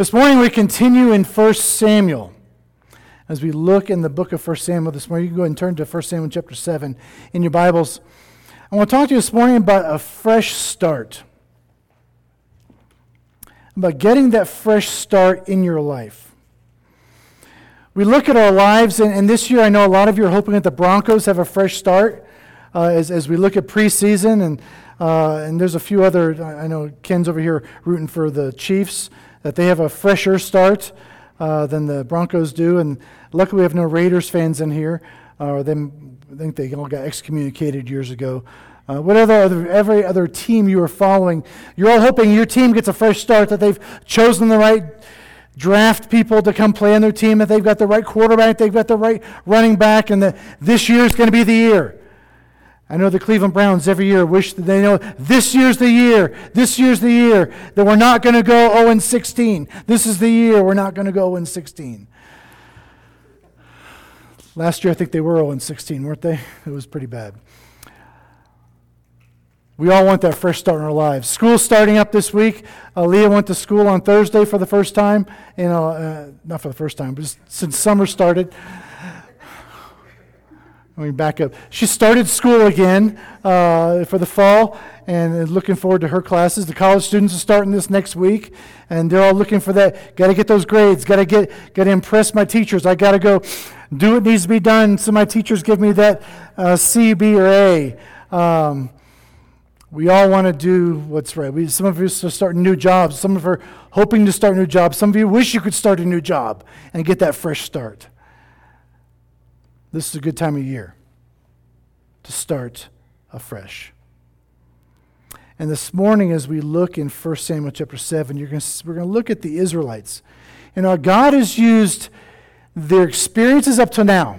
This morning we continue in 1 Samuel. As we look in the book of 1 Samuel this morning, you can go ahead and turn to 1 Samuel chapter 7 in your Bibles. I want to talk to you this morning about a fresh start. About getting that fresh start in your life. We look at our lives, and, and this year I know a lot of you are hoping that the Broncos have a fresh start uh, as, as we look at preseason, and, uh, and there's a few other, I know Ken's over here rooting for the Chiefs that they have a fresher start uh, than the Broncos do. And luckily, we have no Raiders fans in here. Uh, them, I think they all got excommunicated years ago. Uh, whatever other, every other team you are following, you're all hoping your team gets a fresh start, that they've chosen the right draft people to come play on their team, that they've got the right quarterback, they've got the right running back, and that this year is going to be the year. I know the Cleveland Browns every year wish that they know this year's the year. This year's the year that we're not going to go 0 16. This is the year we're not going to go 0 16. Last year, I think they were 0 16, weren't they? It was pretty bad. We all want that fresh start in our lives. School's starting up this week. Uh, Leah went to school on Thursday for the first time. You know, uh, not for the first time, but since summer started. Let me back up. She started school again uh, for the fall and looking forward to her classes. The college students are starting this next week, and they're all looking for that. Got to get those grades. Got to get. Got to impress my teachers. I got to go do what needs to be done. So my teachers give me that uh, C, B, or A. Um, we all want to do what's right. We, some of us are starting new jobs. Some of you are hoping to start new jobs. Some of you wish you could start a new job and get that fresh start. This is a good time of year to start afresh. And this morning, as we look in 1 Samuel chapter 7, you're going to, we're going to look at the Israelites. And our God has used their experiences up to now.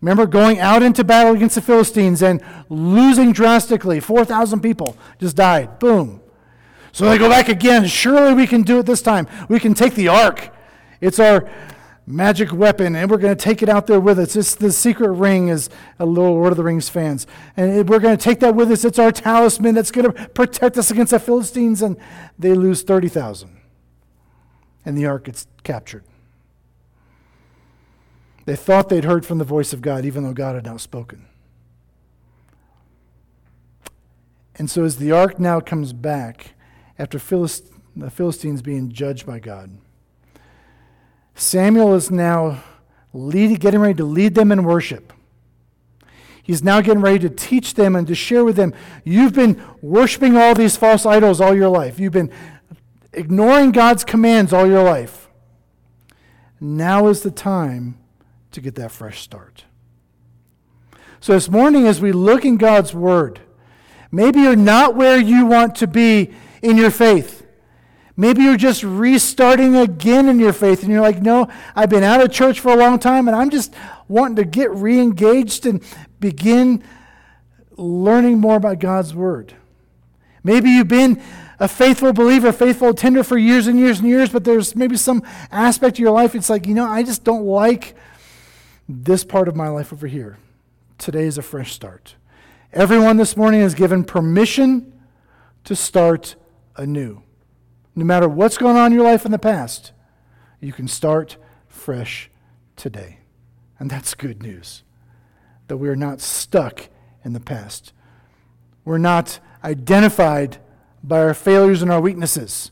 Remember going out into battle against the Philistines and losing drastically. 4,000 people just died. Boom. So they go back again. Surely we can do it this time. We can take the ark. It's our magic weapon, and we're going to take it out there with us. It's the secret ring, as a little Lord of the Rings fans. And we're going to take that with us. It's our talisman that's going to protect us against the Philistines, and they lose 30,000. And the ark gets captured. They thought they'd heard from the voice of God, even though God had not spoken. And so, as the ark now comes back, after Philist- the Philistines being judged by God, Samuel is now lead, getting ready to lead them in worship. He's now getting ready to teach them and to share with them. You've been worshiping all these false idols all your life. You've been ignoring God's commands all your life. Now is the time to get that fresh start. So, this morning, as we look in God's Word, maybe you're not where you want to be in your faith. Maybe you're just restarting again in your faith and you're like, no, I've been out of church for a long time and I'm just wanting to get re engaged and begin learning more about God's Word. Maybe you've been a faithful believer, faithful attender for years and years and years, but there's maybe some aspect of your life, it's like, you know, I just don't like this part of my life over here. Today is a fresh start. Everyone this morning is given permission to start anew. No matter what's going on in your life in the past, you can start fresh today. And that's good news that we are not stuck in the past. We're not identified by our failures and our weaknesses.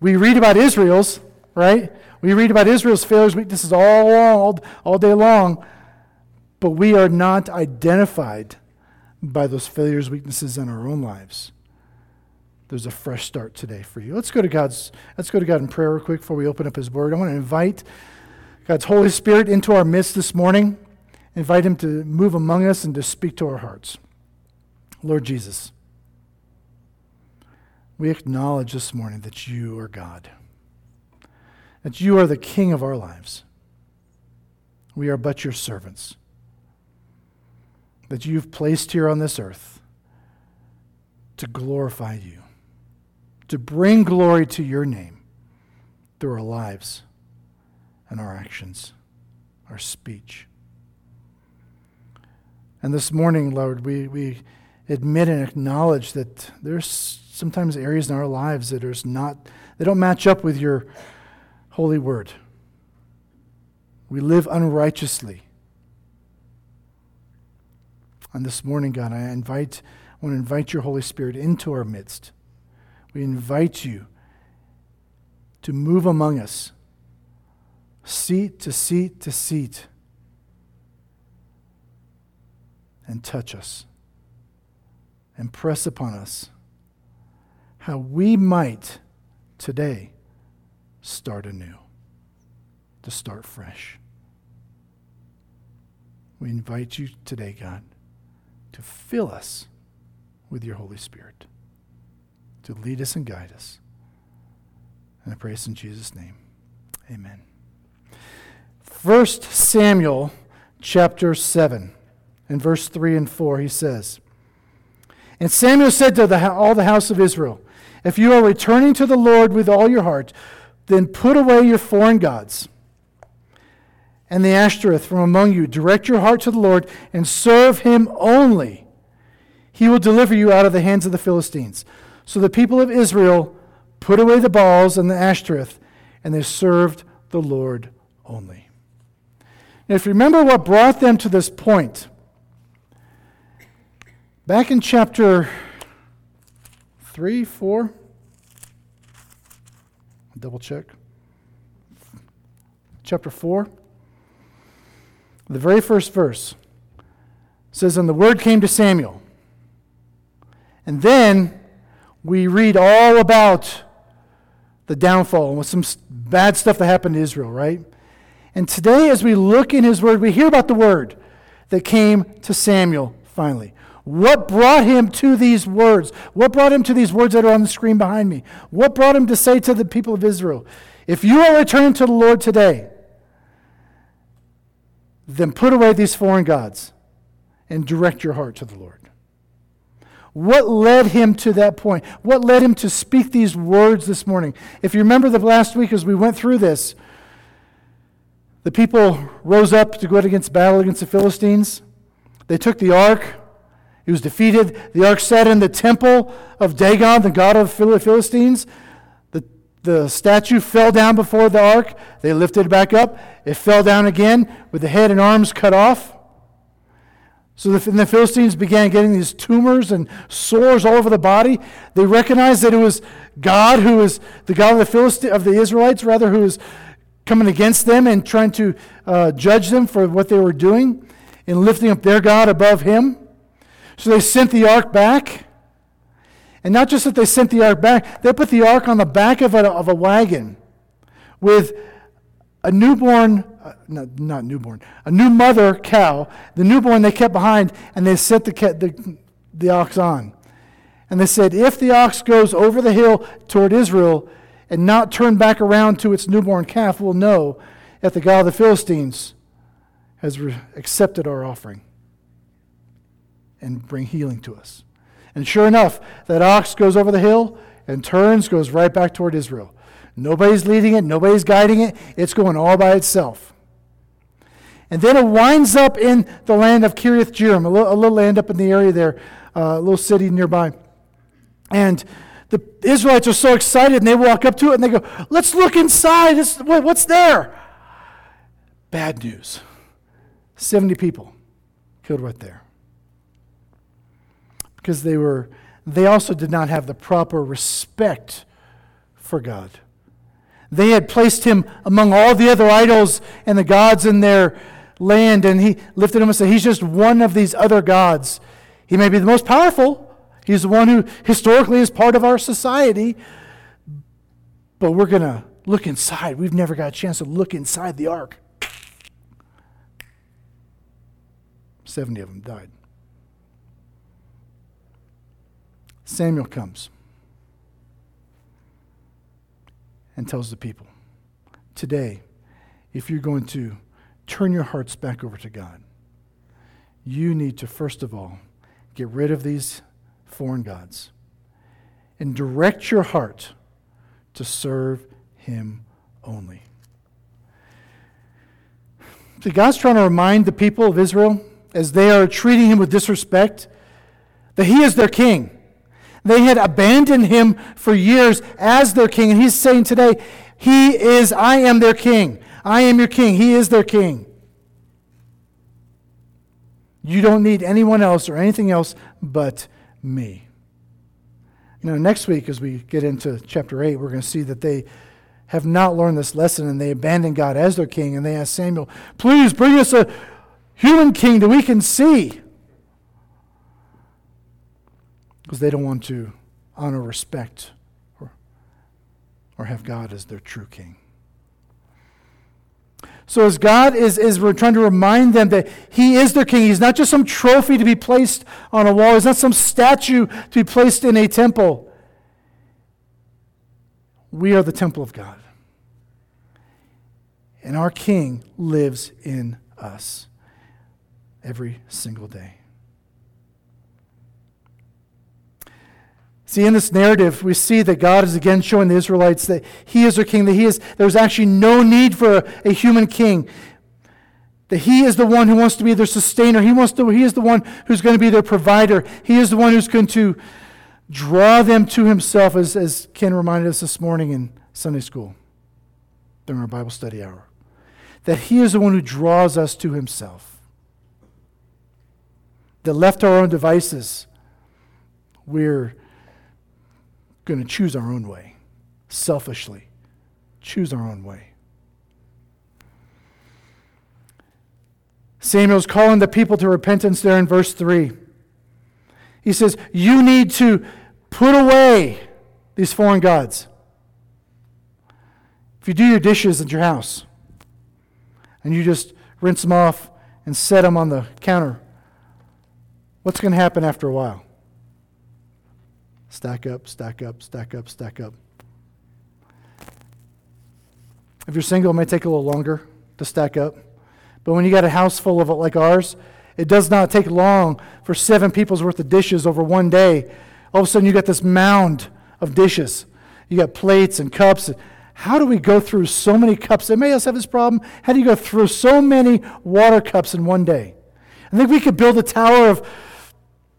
We read about Israel's, right? We read about Israel's failures, weaknesses all all, all day long, but we are not identified by those failures, weaknesses in our own lives there's a fresh start today for you. Let's go to God's let's go to God in prayer real quick before we open up his word. I want to invite God's Holy Spirit into our midst this morning. Invite him to move among us and to speak to our hearts. Lord Jesus, we acknowledge this morning that you are God. That you are the king of our lives. We are but your servants. That you've placed here on this earth to glorify you to bring glory to your name through our lives and our actions, our speech. And this morning, Lord, we, we admit and acknowledge that there's sometimes areas in our lives that are not, they don't match up with your holy word. We live unrighteously. And this morning, God, I invite, I want to invite your Holy Spirit into our midst. We invite you to move among us, seat to seat to seat, and touch us and press upon us how we might today start anew, to start fresh. We invite you today, God, to fill us with your Holy Spirit, to lead us and guide us. And I pray this in Jesus' name. Amen. 1 Samuel chapter 7, in verse 3 and 4, he says, And Samuel said to the, all the house of Israel, If you are returning to the Lord with all your heart, then put away your foreign gods and the Ashtoreth from among you. Direct your heart to the Lord and serve him only. He will deliver you out of the hands of the Philistines. So the people of Israel put away the Baals and the Ashtoreth, and they served the Lord only. Now, if you remember what brought them to this point, back in chapter 3, 4, double check. Chapter 4. The very first verse says, And the word came to Samuel. And then we read all about the downfall and with some bad stuff that happened to Israel, right? And today, as we look in his word, we hear about the word that came to Samuel finally. What brought him to these words? What brought him to these words that are on the screen behind me? What brought him to say to the people of Israel, If you are returning to the Lord today, then put away these foreign gods and direct your heart to the Lord. What led him to that point? What led him to speak these words this morning? If you remember the last week as we went through this, the people rose up to go out against battle against the Philistines. They took the ark. He was defeated. The ark sat in the temple of Dagon, the god of the Philistines. The, the statue fell down before the ark. They lifted it back up. It fell down again with the head and arms cut off. So the, the Philistines began getting these tumors and sores all over the body. They recognized that it was God who was the God of the Philistines, of the Israelites, rather, who was coming against them and trying to uh, judge them for what they were doing and lifting up their God above him. So they sent the ark back. And not just that they sent the ark back, they put the ark on the back of a, of a wagon with a newborn, uh, not, not newborn, a new mother cow. The newborn they kept behind, and they set the, the, the ox on. And they said, if the ox goes over the hill toward Israel and not turn back around to its newborn calf, we'll know that the God of the Philistines has re- accepted our offering and bring healing to us. And sure enough, that ox goes over the hill and turns, goes right back toward Israel. Nobody's leading it, nobody's guiding it. It's going all by itself. And then it winds up in the land of Kiriath Jearim, a little, a little land up in the area there, uh, a little city nearby. And the Israelites are so excited, and they walk up to it and they go, Let's look inside. what's there? Bad news 70 people killed right there. Because they were, they also did not have the proper respect for God. They had placed him among all the other idols and the gods in their land, and he lifted him and said, He's just one of these other gods. He may be the most powerful, he's the one who historically is part of our society, but we're going to look inside. We've never got a chance to look inside the ark. 70 of them died. Samuel comes. and tells the people today, if you're going to turn your hearts back over to God, you need to, first of all, get rid of these foreign gods and direct your heart to serve Him only. See, God's trying to remind the people of Israel as they are treating Him with disrespect that he is their king. They had abandoned him for years as their king, and he's saying today, He is, I am their king. I am your king. He is their king. You don't need anyone else or anything else but me. Now, next week, as we get into chapter 8, we're going to see that they have not learned this lesson and they abandon God as their king and they ask Samuel, please bring us a human king that we can see. Because they don't want to honor, respect, or, or have God as their true king. So, as God is, is we're trying to remind them that He is their king, He's not just some trophy to be placed on a wall, He's not some statue to be placed in a temple. We are the temple of God. And our king lives in us every single day. See, in this narrative, we see that God is again showing the Israelites that He is their king, that He is, there's actually no need for a, a human king. That He is the one who wants to be their sustainer. He, wants to, he is the one who's going to be their provider. He is the one who's going to draw them to Himself, as, as Ken reminded us this morning in Sunday school during our Bible study hour. That He is the one who draws us to Himself. That left our own devices, we're going to choose our own way, selfishly, choose our own way. Samuel's calling the people to repentance there in verse 3. He says, You need to put away these foreign gods. If you do your dishes at your house and you just rinse them off and set them on the counter, what's going to happen after a while? Stack up, stack up, stack up, stack up. If you're single, it may take a little longer to stack up. But when you got a house full of it like ours, it does not take long for seven people's worth of dishes over one day. All of a sudden, you got this mound of dishes. You got plates and cups. How do we go through so many cups? Anybody else have this problem? How do you go through so many water cups in one day? I think we could build a tower of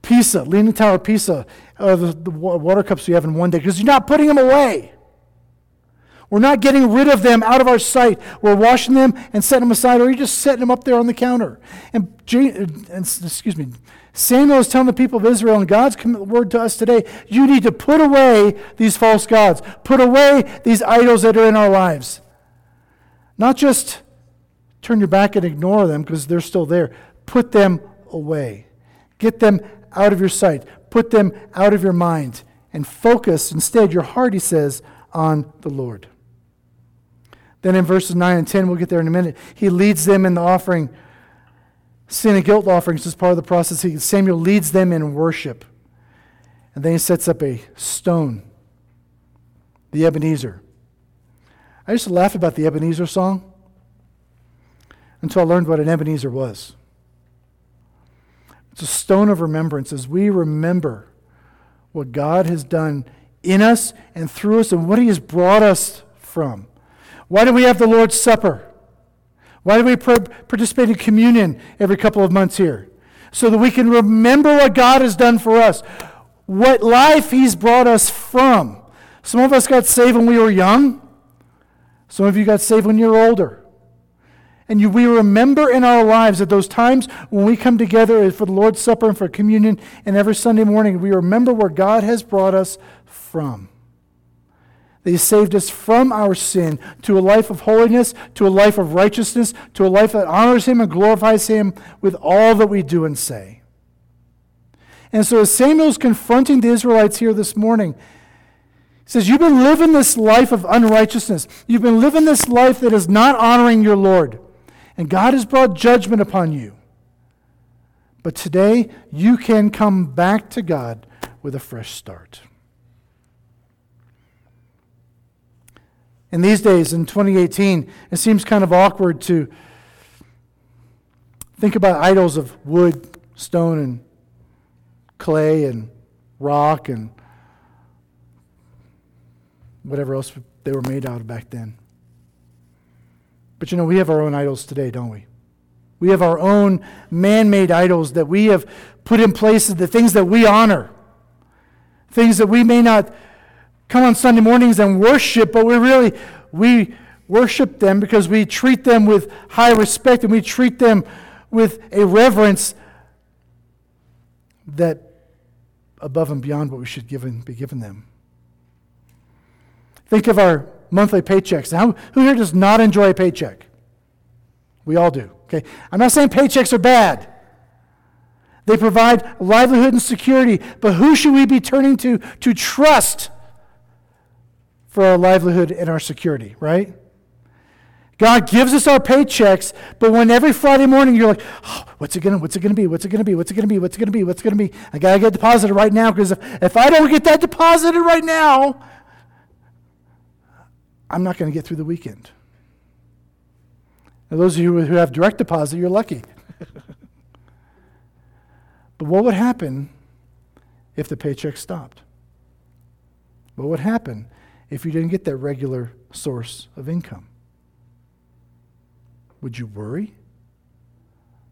Pisa, Leaning Tower of Pisa, uh, the, water cups you have in one day because you're not putting them away. We're not getting rid of them out of our sight. We're washing them and setting them aside, or you're just setting them up there on the counter. And, and excuse me, Samuel is telling the people of Israel, and God's word to us today you need to put away these false gods, put away these idols that are in our lives. Not just turn your back and ignore them because they're still there, put them away. Get them out of your sight. Put them out of your mind and focus instead your heart, he says, on the Lord. Then in verses 9 and 10, we'll get there in a minute, he leads them in the offering, sin and guilt offerings as part of the process. He, Samuel leads them in worship. And then he sets up a stone, the Ebenezer. I used to laugh about the Ebenezer song until I learned what an Ebenezer was. It's a stone of remembrance as we remember what God has done in us and through us and what He has brought us from. Why do we have the Lord's Supper? Why do we participate in communion every couple of months here? So that we can remember what God has done for us, what life He's brought us from. Some of us got saved when we were young, some of you got saved when you were older. And you, we remember in our lives at those times when we come together for the Lord's Supper and for communion and every Sunday morning, we remember where God has brought us from. That He saved us from our sin to a life of holiness, to a life of righteousness, to a life that honors Him and glorifies Him with all that we do and say. And so, as Samuel's confronting the Israelites here this morning, he says, You've been living this life of unrighteousness. You've been living this life that is not honoring your Lord. And God has brought judgment upon you. But today, you can come back to God with a fresh start. In these days, in 2018, it seems kind of awkward to think about idols of wood, stone, and clay, and rock, and whatever else they were made out of back then. But you know, we have our own idols today, don't we? We have our own man made idols that we have put in place, the things that we honor, things that we may not come on Sunday mornings and worship, but we really, we worship them because we treat them with high respect and we treat them with a reverence that above and beyond what we should given, be given them. Think of our monthly paychecks. Now, who here does not enjoy a paycheck? We all do. Okay, I'm not saying paychecks are bad. They provide livelihood and security, but who should we be turning to to trust for our livelihood and our security, right? God gives us our paychecks, but when every Friday morning you're like, oh, what's it gonna, what's it gonna be? What's it gonna be? What's it gonna be? What's it gonna be? What's it gonna be? I gotta get deposited right now because if, if I don't get that deposited right now, I'm not gonna get through the weekend. Now, those of you who have direct deposit, you're lucky. but what would happen if the paycheck stopped? What would happen if you didn't get that regular source of income? Would you worry?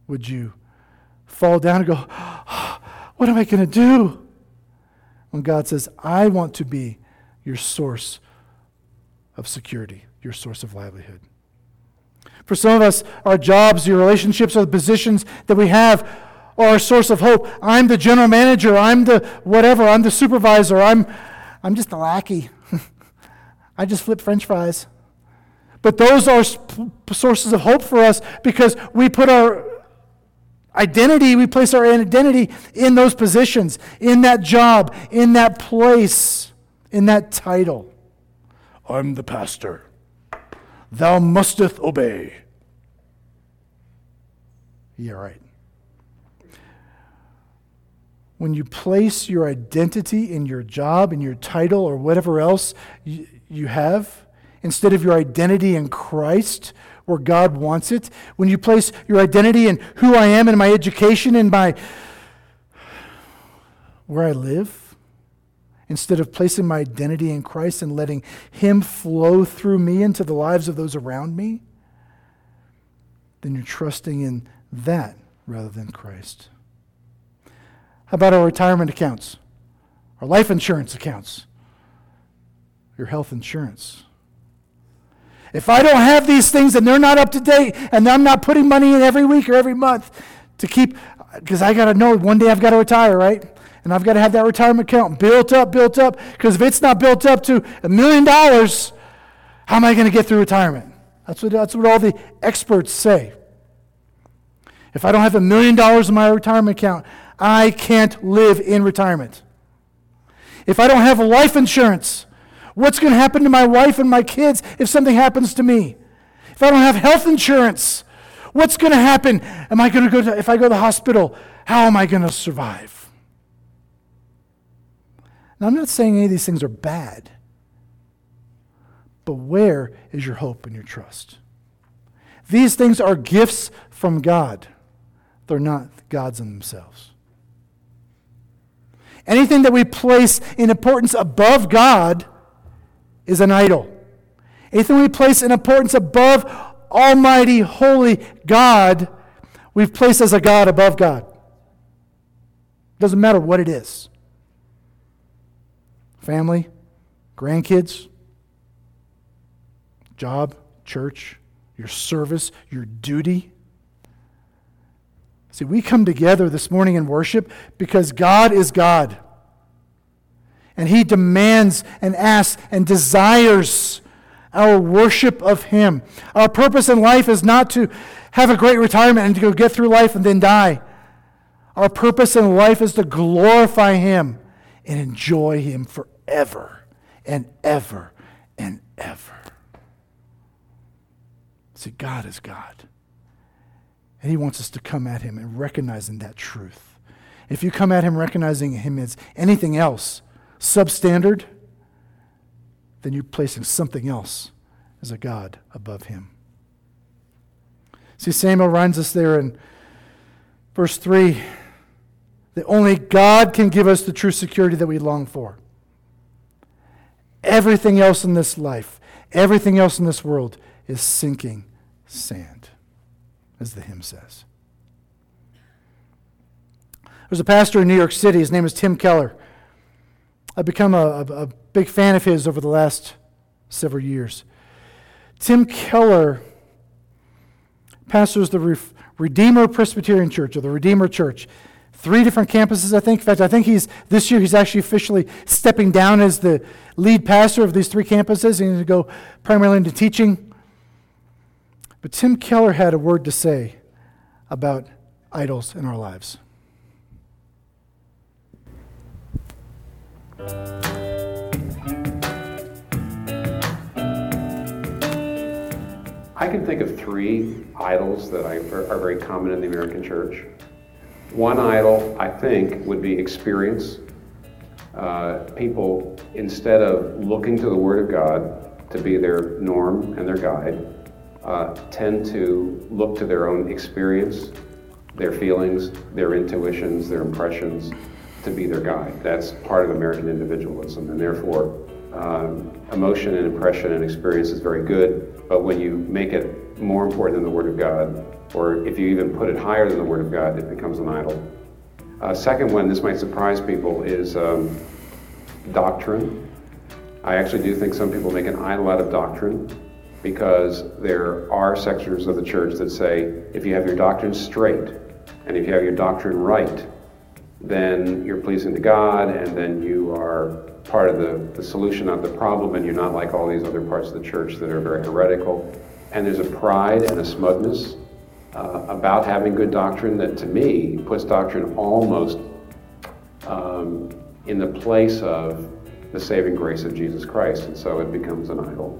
Would you fall down and go, oh, What am I going to do? When God says, I want to be your source of security, your source of livelihood. For some of us, our jobs, your relationships, or the positions that we have are our source of hope. I'm the general manager. I'm the whatever. I'm the supervisor. I'm, I'm just a lackey. I just flip french fries. But those are sources of hope for us because we put our identity, we place our identity in those positions, in that job, in that place, in that title. I'm the pastor. Thou musteth obey. Yeah, right. When you place your identity in your job, in your title, or whatever else you, you have, instead of your identity in Christ, where God wants it, when you place your identity in who I am and my education and my where I live, instead of placing my identity in Christ and letting Him flow through me into the lives of those around me, then you're trusting in that rather than Christ. How about our retirement accounts, our life insurance accounts, your health insurance? If I don't have these things and they're not up to date and I'm not putting money in every week or every month to keep, because I got to know one day I've got to retire, right? And I've got to have that retirement account built up, built up, because if it's not built up to a million dollars, how am I going to get through retirement? That's what, that's what all the experts say. If I don't have a million dollars in my retirement account, I can't live in retirement. If I don't have life insurance, What's going to happen to my wife and my kids if something happens to me? If I don't have health insurance, what's going to happen? Am I going to go to, if I go to the hospital, how am I going to survive? Now, I'm not saying any of these things are bad, but where is your hope and your trust? These things are gifts from God, they're not gods in themselves. Anything that we place in importance above God is an idol. Anything we place in importance above Almighty, holy God, we've placed as a God above God. Doesn't matter what it is family, grandkids, job, church, your service, your duty. See, we come together this morning in worship because God is God. And he demands and asks and desires our worship of him. Our purpose in life is not to have a great retirement and to go get through life and then die. Our purpose in life is to glorify him and enjoy him forever and ever and ever. See, God is God. And he wants us to come at him and recognizing that truth. If you come at him recognizing him as anything else, substandard, then you're placing something else as a God above him. See, Samuel reminds us there in verse 3 that only God can give us the true security that we long for. Everything else in this life, everything else in this world is sinking sand. as the hymn says. There's a pastor in New York City. His name is Tim Keller. I've become a, a, a big fan of his over the last several years. Tim Keller pastors the Re- Redeemer Presbyterian Church or the Redeemer Church. Three different campuses, I think. In fact, I think he's this year he's actually officially stepping down as the lead pastor of these three campuses. He's going to go primarily into teaching. But Tim Keller had a word to say about idols in our lives. I can think of three idols that are very common in the American church. One idol, I think, would be experience. Uh, people, instead of looking to the Word of God to be their norm and their guide, uh, tend to look to their own experience, their feelings, their intuitions, their impressions to be their guide. That's part of American individualism, and therefore, um, emotion and impression and experience is very good, but when you make it more important than the Word of God, or if you even put it higher than the Word of God, it becomes an idol. Uh, second one, this might surprise people, is um, doctrine. I actually do think some people make an idol out of doctrine because there are sectors of the church that say if you have your doctrine straight and if you have your doctrine right, then you're pleasing to God and then you are part of the, the solution, not the problem, and you're not like all these other parts of the church that are very heretical. And there's a pride and a smugness uh, about having good doctrine that to me puts doctrine almost um, in the place of the saving grace of Jesus Christ, and so it becomes an idol.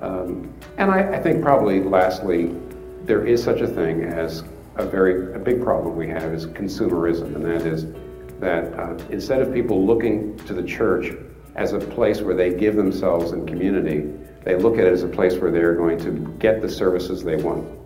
Um, and I, I think probably lastly, there is such a thing as a very a big problem we have is consumerism, and that is that uh, instead of people looking to the church as a place where they give themselves in community, they look at it as a place where they're going to get the services they want.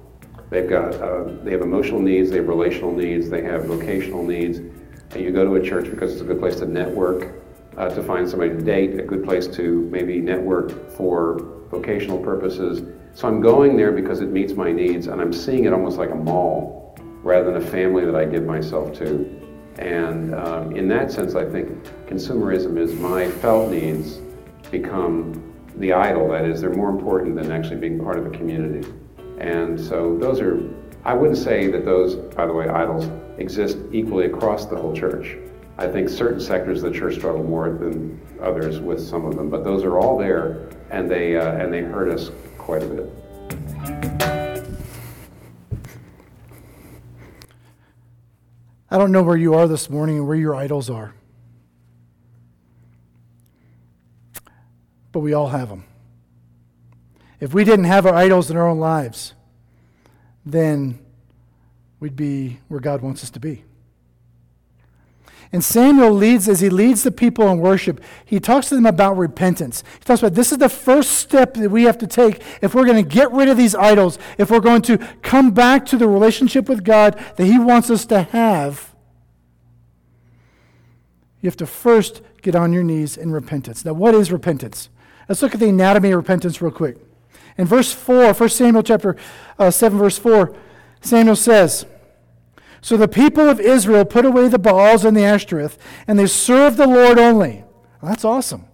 They've got uh, they have emotional needs, they have relational needs, they have vocational needs, and you go to a church because it's a good place to network, uh, to find somebody to date, a good place to maybe network for vocational purposes. So I'm going there because it meets my needs, and I'm seeing it almost like a mall rather than a family that I give myself to. And um, in that sense, I think consumerism is my felt needs become the idol. That is, they're more important than actually being part of a community. And so those are, I wouldn't say that those, by the way, idols exist equally across the whole church. I think certain sectors of the church struggle more than others with some of them, but those are all there, and they uh, and they hurt us quite a bit. I don't know where you are this morning and where your idols are. But we all have them. If we didn't have our idols in our own lives, then we'd be where God wants us to be. And Samuel leads, as he leads the people in worship, he talks to them about repentance. He talks about this is the first step that we have to take if we're going to get rid of these idols, if we're going to come back to the relationship with God that he wants us to have. You have to first get on your knees in repentance. Now, what is repentance? Let's look at the anatomy of repentance real quick. In verse 4, 1 Samuel chapter uh, 7, verse 4, Samuel says, so the people of Israel put away the Baals and the Ashtoreth, and they served the Lord only. Well, that's awesome.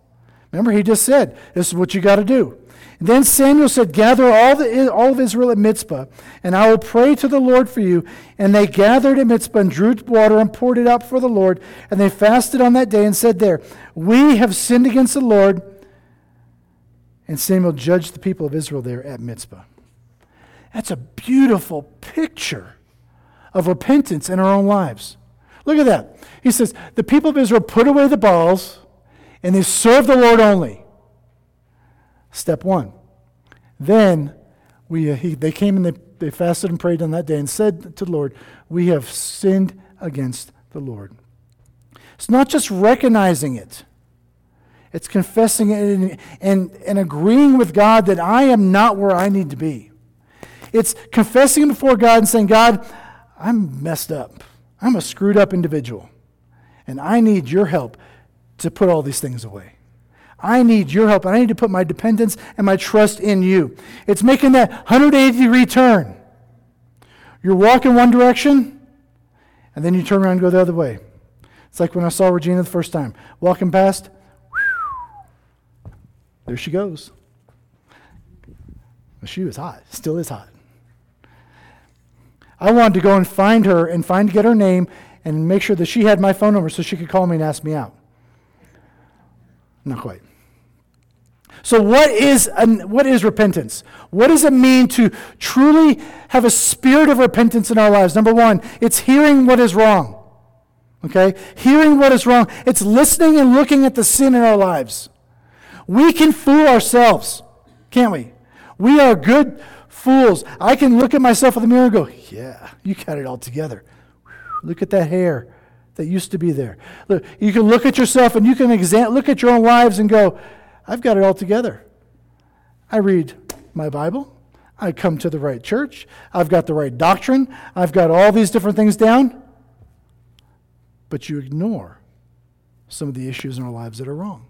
Remember, he just said, This is what you got to do. And then Samuel said, Gather all, the, all of Israel at Mizpah, and I will pray to the Lord for you. And they gathered at Mizpah and drew water and poured it out for the Lord. And they fasted on that day and said, There, we have sinned against the Lord. And Samuel judged the people of Israel there at Mizpah. That's a beautiful picture of repentance in our own lives. Look at that. He says, The people of Israel put away the Baals and they served the Lord only. Step one. Then we, uh, he, they came and they, they fasted and prayed on that day and said to the Lord, We have sinned against the Lord. It's not just recognizing it, it's confessing it and, and, and agreeing with God that I am not where I need to be. It's confessing before God and saying, God, I'm messed up. I'm a screwed up individual. And I need your help to put all these things away. I need your help. And I need to put my dependence and my trust in you. It's making that 180 degree turn You're walking one direction, and then you turn around and go the other way. It's like when I saw Regina the first time, walking past, there she goes. She was hot, still is hot. I wanted to go and find her and find get her name and make sure that she had my phone number so she could call me and ask me out. Not quite. So, what is, what is repentance? What does it mean to truly have a spirit of repentance in our lives? Number one, it's hearing what is wrong. Okay? Hearing what is wrong. It's listening and looking at the sin in our lives. We can fool ourselves, can't we? We are good fools. I can look at myself in the mirror and go, Yeah, you got it all together. Look at that hair that used to be there. Look, you can look at yourself and you can exam- look at your own lives and go, I've got it all together. I read my Bible. I come to the right church. I've got the right doctrine. I've got all these different things down. But you ignore some of the issues in our lives that are wrong.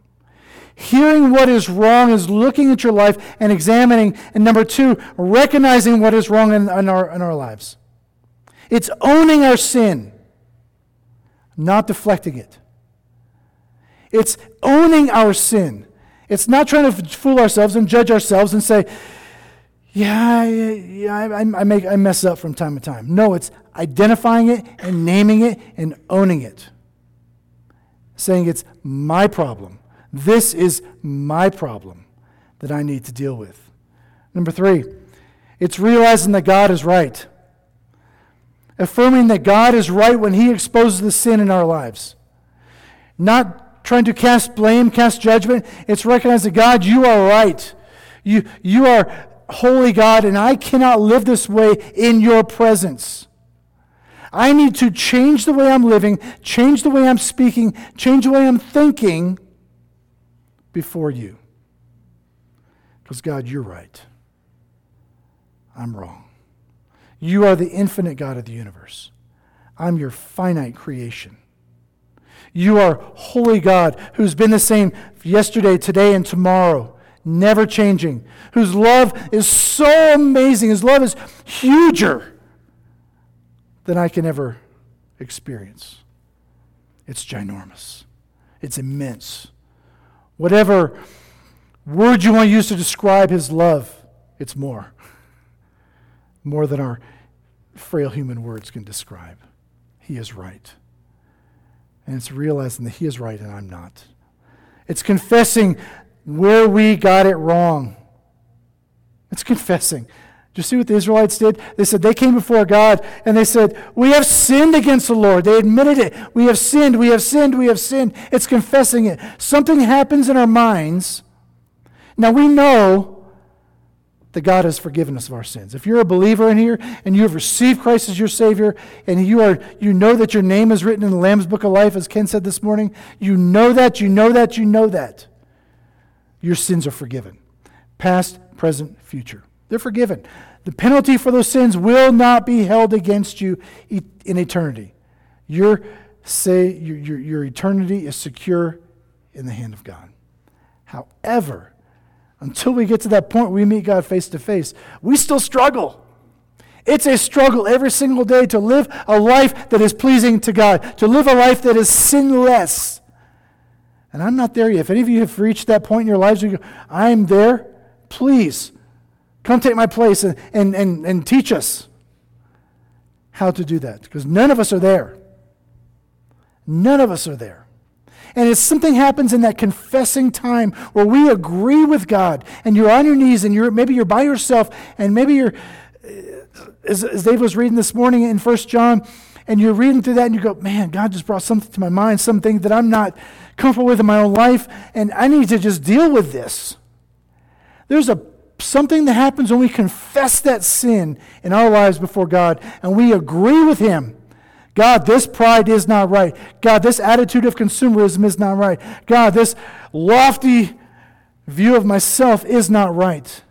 Hearing what is wrong is looking at your life and examining. And number two, recognizing what is wrong in, in, our, in our lives. It's owning our sin, not deflecting it. It's owning our sin. It's not trying to fool ourselves and judge ourselves and say, yeah, yeah, I, I, make, I mess up from time to time. No, it's identifying it and naming it and owning it. Saying it's my problem. This is my problem that I need to deal with. Number three, it's realizing that God is right. Affirming that God is right when He exposes the sin in our lives. Not trying to cast blame, cast judgment. It's recognizing, God, you are right. You, you are holy God, and I cannot live this way in your presence. I need to change the way I'm living, change the way I'm speaking, change the way I'm thinking before you. Because, God, you're right. I'm wrong. You are the infinite God of the universe. I'm your finite creation. You are holy God who's been the same yesterday, today, and tomorrow, never changing, whose love is so amazing. His love is huger than I can ever experience. It's ginormous, it's immense. Whatever word you want to use to describe his love, it's more. More than our frail human words can describe. He is right. And it's realizing that he is right and I'm not. It's confessing where we got it wrong. It's confessing. You see what the Israelites did? They said they came before God and they said, We have sinned against the Lord. They admitted it. We have sinned, we have sinned, we have sinned. It's confessing it. Something happens in our minds. Now we know that God has forgiven us of our sins. If you're a believer in here and you have received Christ as your Savior and you, are, you know that your name is written in the Lamb's Book of Life, as Ken said this morning, you know that, you know that, you know that. Your sins are forgiven. Past, present, future. They're forgiven. The penalty for those sins will not be held against you in eternity. Your, say, your, your, your eternity is secure in the hand of God. However, until we get to that point we meet God face to face, we still struggle. It's a struggle every single day to live a life that is pleasing to God, to live a life that is sinless. And I'm not there yet. If any of you have reached that point in your lives you go, I'm there, please Come take my place and, and, and, and teach us how to do that. Because none of us are there. None of us are there. And if something happens in that confessing time where we agree with God and you're on your knees and you're maybe you're by yourself and maybe you're uh, as, as Dave was reading this morning in First John, and you're reading through that and you go, man, God just brought something to my mind, something that I'm not comfortable with in my own life, and I need to just deal with this. There's a something that happens when we confess that sin in our lives before God and we agree with Him. God, this pride is not right. God, this attitude of consumerism is not right. God, this lofty view of myself is not right.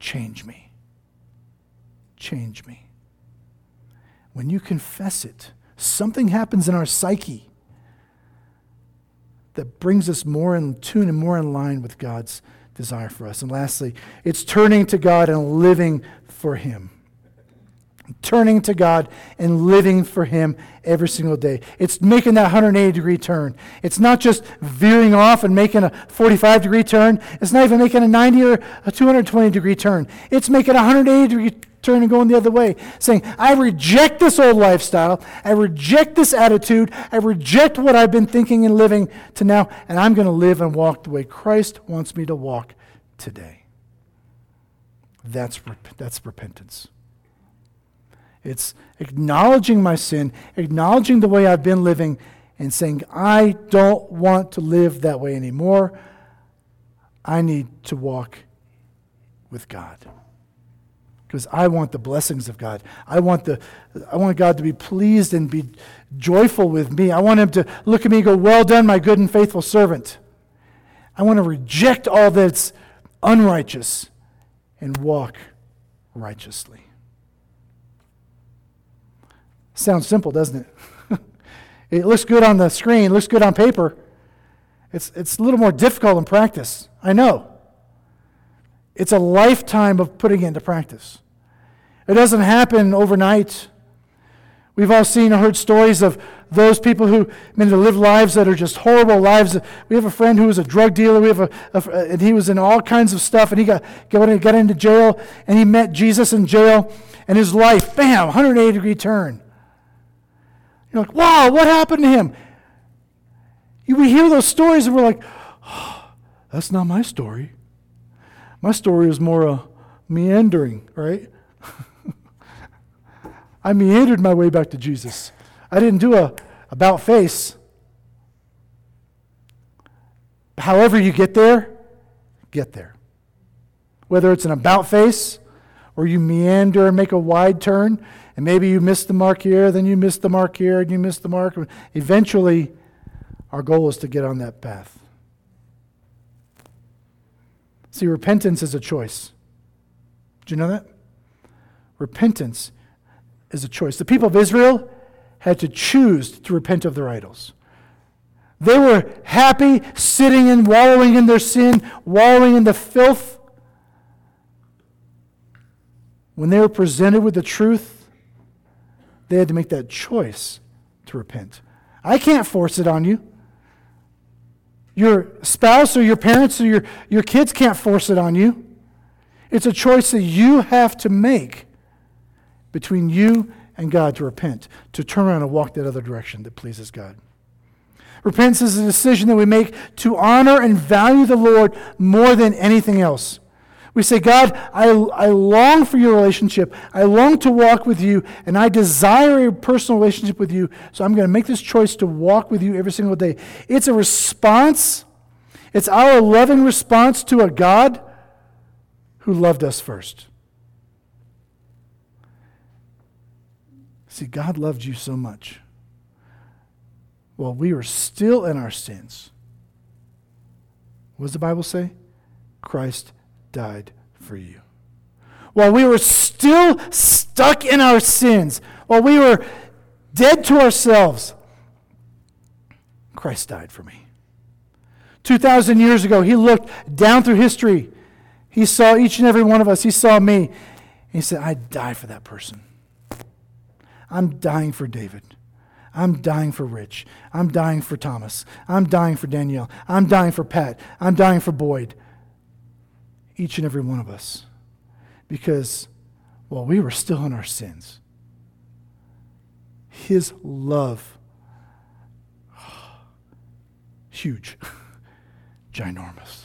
Change me. Change me. When you confess it, something happens in our psyche that brings us more in tune and more in line with God's desire for us. And lastly, it's turning to God and living for Him. Turning to God and living for Him every single day. It's making that 180 degree turn. It's not just veering off and making a 45 degree turn. It's not even making a 90 or a 220 degree turn. It's making a 180 degree turn and going the other way, saying, I reject this old lifestyle. I reject this attitude. I reject what I've been thinking and living to now, and I'm going to live and walk the way Christ wants me to walk today. That's, that's repentance. It's acknowledging my sin, acknowledging the way I've been living, and saying, I don't want to live that way anymore. I need to walk with God. Because I want the blessings of God. I want, the, I want God to be pleased and be joyful with me. I want Him to look at me and go, Well done, my good and faithful servant. I want to reject all that's unrighteous and walk righteously. Sounds simple, doesn't it? it looks good on the screen, looks good on paper. It's, it's a little more difficult in practice. I know. It's a lifetime of putting it into practice. It doesn't happen overnight. We've all seen or heard stories of those people who I mean, live lives that are just horrible lives. We have a friend who was a drug dealer. We have a, a and he was in all kinds of stuff, and he got, got, got into jail, and he met Jesus in jail, and his life, bam, 180 degree turn. You're like, wow, what happened to him? We hear those stories and we're like, oh, that's not my story. My story is more uh, meandering, right? I meandered my way back to Jesus. I didn't do a about face. However, you get there, get there. Whether it's an about face or you meander and make a wide turn, and maybe you miss the mark here, then you miss the mark here, and you miss the mark. Eventually, our goal is to get on that path. See, repentance is a choice. Do you know that? Repentance is a choice. The people of Israel had to choose to repent of their idols. They were happy sitting and wallowing in their sin, wallowing in the filth. When they were presented with the truth, they had to make that choice to repent. I can't force it on you. Your spouse or your parents or your, your kids can't force it on you. It's a choice that you have to make between you and God to repent, to turn around and walk that other direction that pleases God. Repentance is a decision that we make to honor and value the Lord more than anything else. We say, God, I, I long for your relationship. I long to walk with you, and I desire a personal relationship with you. So I'm going to make this choice to walk with you every single day. It's a response, it's our loving response to a God who loved us first. See, God loved you so much. While we were still in our sins, what does the Bible say? Christ died for you. While we were still stuck in our sins, while we were dead to ourselves, Christ died for me. 2,000 years ago, he looked down through history. He saw each and every one of us. He saw me. He said, I die for that person. I'm dying for David. I'm dying for Rich. I'm dying for Thomas. I'm dying for Danielle. I'm dying for Pat. I'm dying for Boyd each and every one of us. Because while we were still in our sins, His love, huge, ginormous,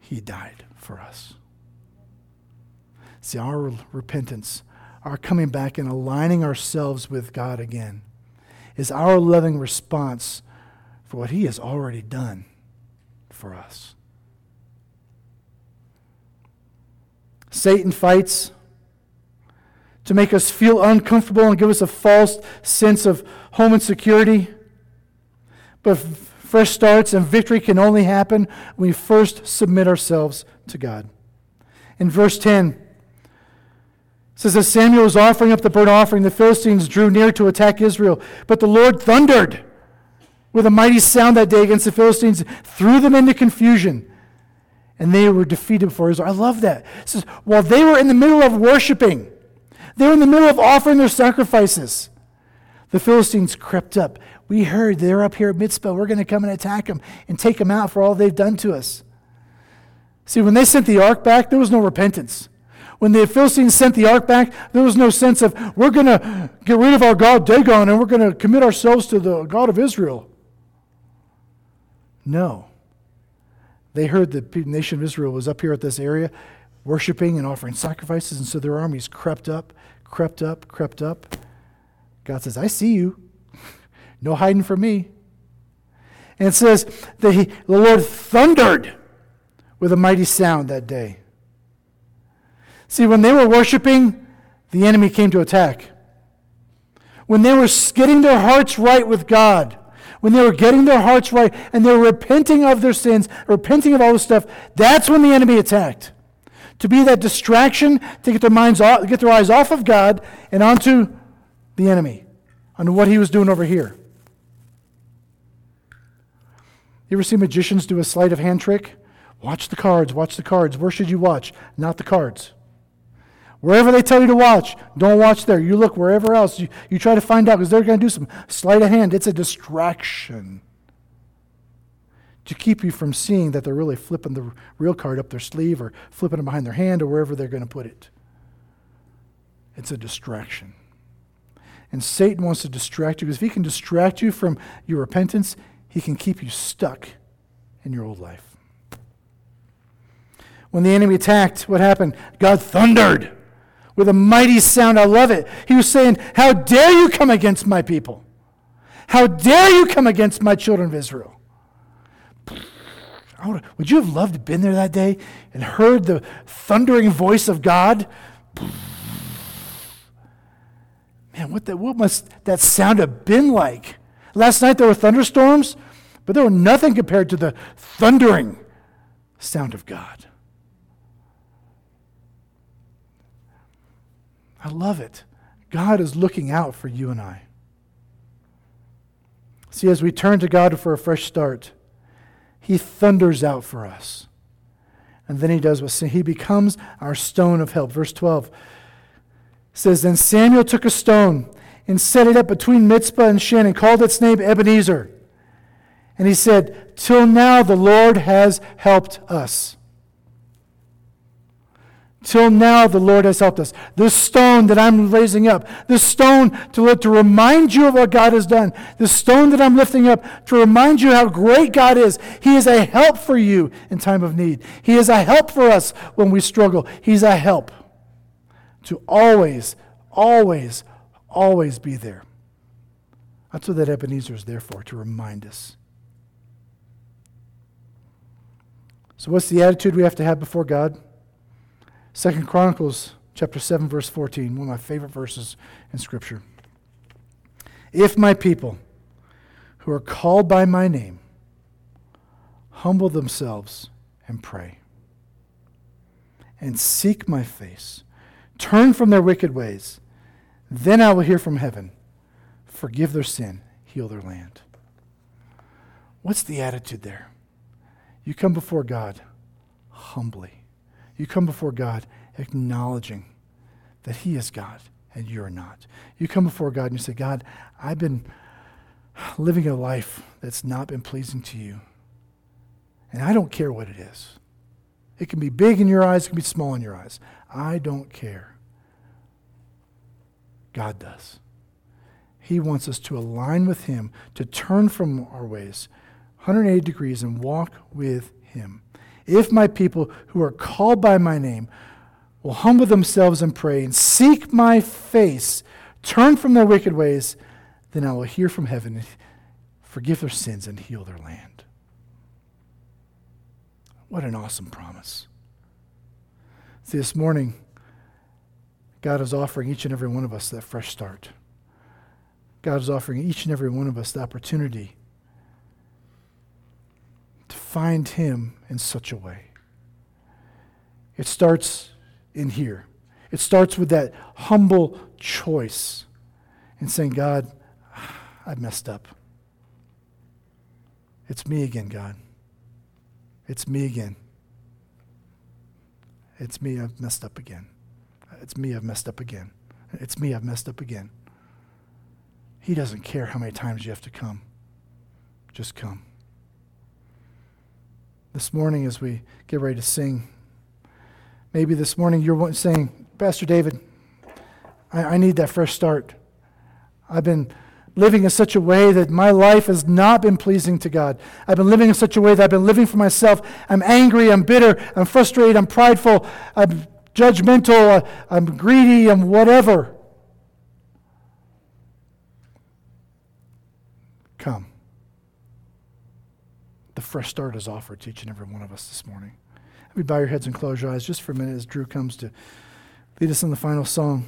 He died for us. See, our repentance, our coming back and aligning ourselves with God again, is our loving response for what He has already done for us. Satan fights to make us feel uncomfortable and give us a false sense of home and security. But fresh starts and victory can only happen when we first submit ourselves to God. In verse 10, it says, As Samuel was offering up the burnt offering, the Philistines drew near to attack Israel. But the Lord thundered with a mighty sound that day against the Philistines, threw them into confusion and they were defeated before Israel. I love that. It says, while they were in the middle of worshiping, They're in the middle of offering their sacrifices. The Philistines crept up. We heard they're up here at Mizpah. We're going to come and attack them and take them out for all they've done to us. See, when they sent the ark back, there was no repentance. When the Philistines sent the ark back, there was no sense of, we're going to get rid of our God Dagon and we're going to commit ourselves to the God of Israel. No. They heard the nation of Israel was up here at this area worshiping and offering sacrifices, and so their armies crept up, crept up, crept up. God says, I see you. no hiding from me. And it says that he, the Lord thundered with a mighty sound that day. See, when they were worshiping, the enemy came to attack. When they were getting their hearts right with God, when they were getting their hearts right and they were repenting of their sins, repenting of all this stuff, that's when the enemy attacked. To be that distraction, to get their minds off, get their eyes off of God and onto the enemy, onto what he was doing over here. You ever see magicians do a sleight of hand trick? Watch the cards, watch the cards. Where should you watch? Not the cards. Wherever they tell you to watch, don't watch there. You look wherever else. You, you try to find out because they're going to do some sleight of hand. It's a distraction to keep you from seeing that they're really flipping the real card up their sleeve or flipping it behind their hand or wherever they're going to put it. It's a distraction. And Satan wants to distract you because if he can distract you from your repentance, he can keep you stuck in your old life. When the enemy attacked, what happened? God thundered with a mighty sound. I love it. He was saying, How dare you come against my people? How dare you come against my children of Israel? Would, you have loved to have been there that day and heard the thundering voice of God? Man, what, the, what must that sound have been like? Last night there were thunderstorms, but there were nothing compared to the thundering sound of God. I love it. God is looking out for you and I. See, as we turn to God for a fresh start, He thunders out for us. And then He does what He becomes our stone of help. Verse 12 says, Then Samuel took a stone and set it up between Mizpah and Shen and called its name Ebenezer. And he said, Till now the Lord has helped us. Till now, the Lord has helped us. This stone that I'm raising up, this stone to, to remind you of what God has done, this stone that I'm lifting up to remind you how great God is. He is a help for you in time of need. He is a help for us when we struggle. He's a help to always, always, always be there. That's what that Ebenezer is there for, to remind us. So, what's the attitude we have to have before God? Second Chronicles chapter 7 verse 14, one of my favorite verses in scripture. If my people who are called by my name humble themselves and pray and seek my face, turn from their wicked ways, then I will hear from heaven, forgive their sin, heal their land. What's the attitude there? You come before God humbly you come before God acknowledging that He is God and you're not. You come before God and you say, God, I've been living a life that's not been pleasing to you. And I don't care what it is. It can be big in your eyes, it can be small in your eyes. I don't care. God does. He wants us to align with Him, to turn from our ways 180 degrees and walk with Him. If my people who are called by my name will humble themselves and pray and seek my face, turn from their wicked ways, then I will hear from heaven forgive their sins and heal their land. What an awesome promise. See, this morning, God is offering each and every one of us that fresh start. God is offering each and every one of us the opportunity find Him in such a way. It starts in here. It starts with that humble choice and saying, God, I've messed up. It's me again, God. It's me again. It's me, I've messed up again. It's me, I've messed up again. It's me, I've messed up again. He doesn't care how many times you have to come. Just come. This morning, as we get ready to sing, maybe this morning you're saying, Pastor David, I, I need that fresh start. I've been living in such a way that my life has not been pleasing to God. I've been living in such a way that I've been living for myself. I'm angry, I'm bitter, I'm frustrated, I'm prideful, I'm judgmental, uh, I'm greedy, I'm whatever. Come. Fresh start is offered to each and every one of us this morning. We bow your heads and close your eyes just for a minute as Drew comes to lead us in the final song.